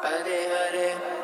Hare Hare.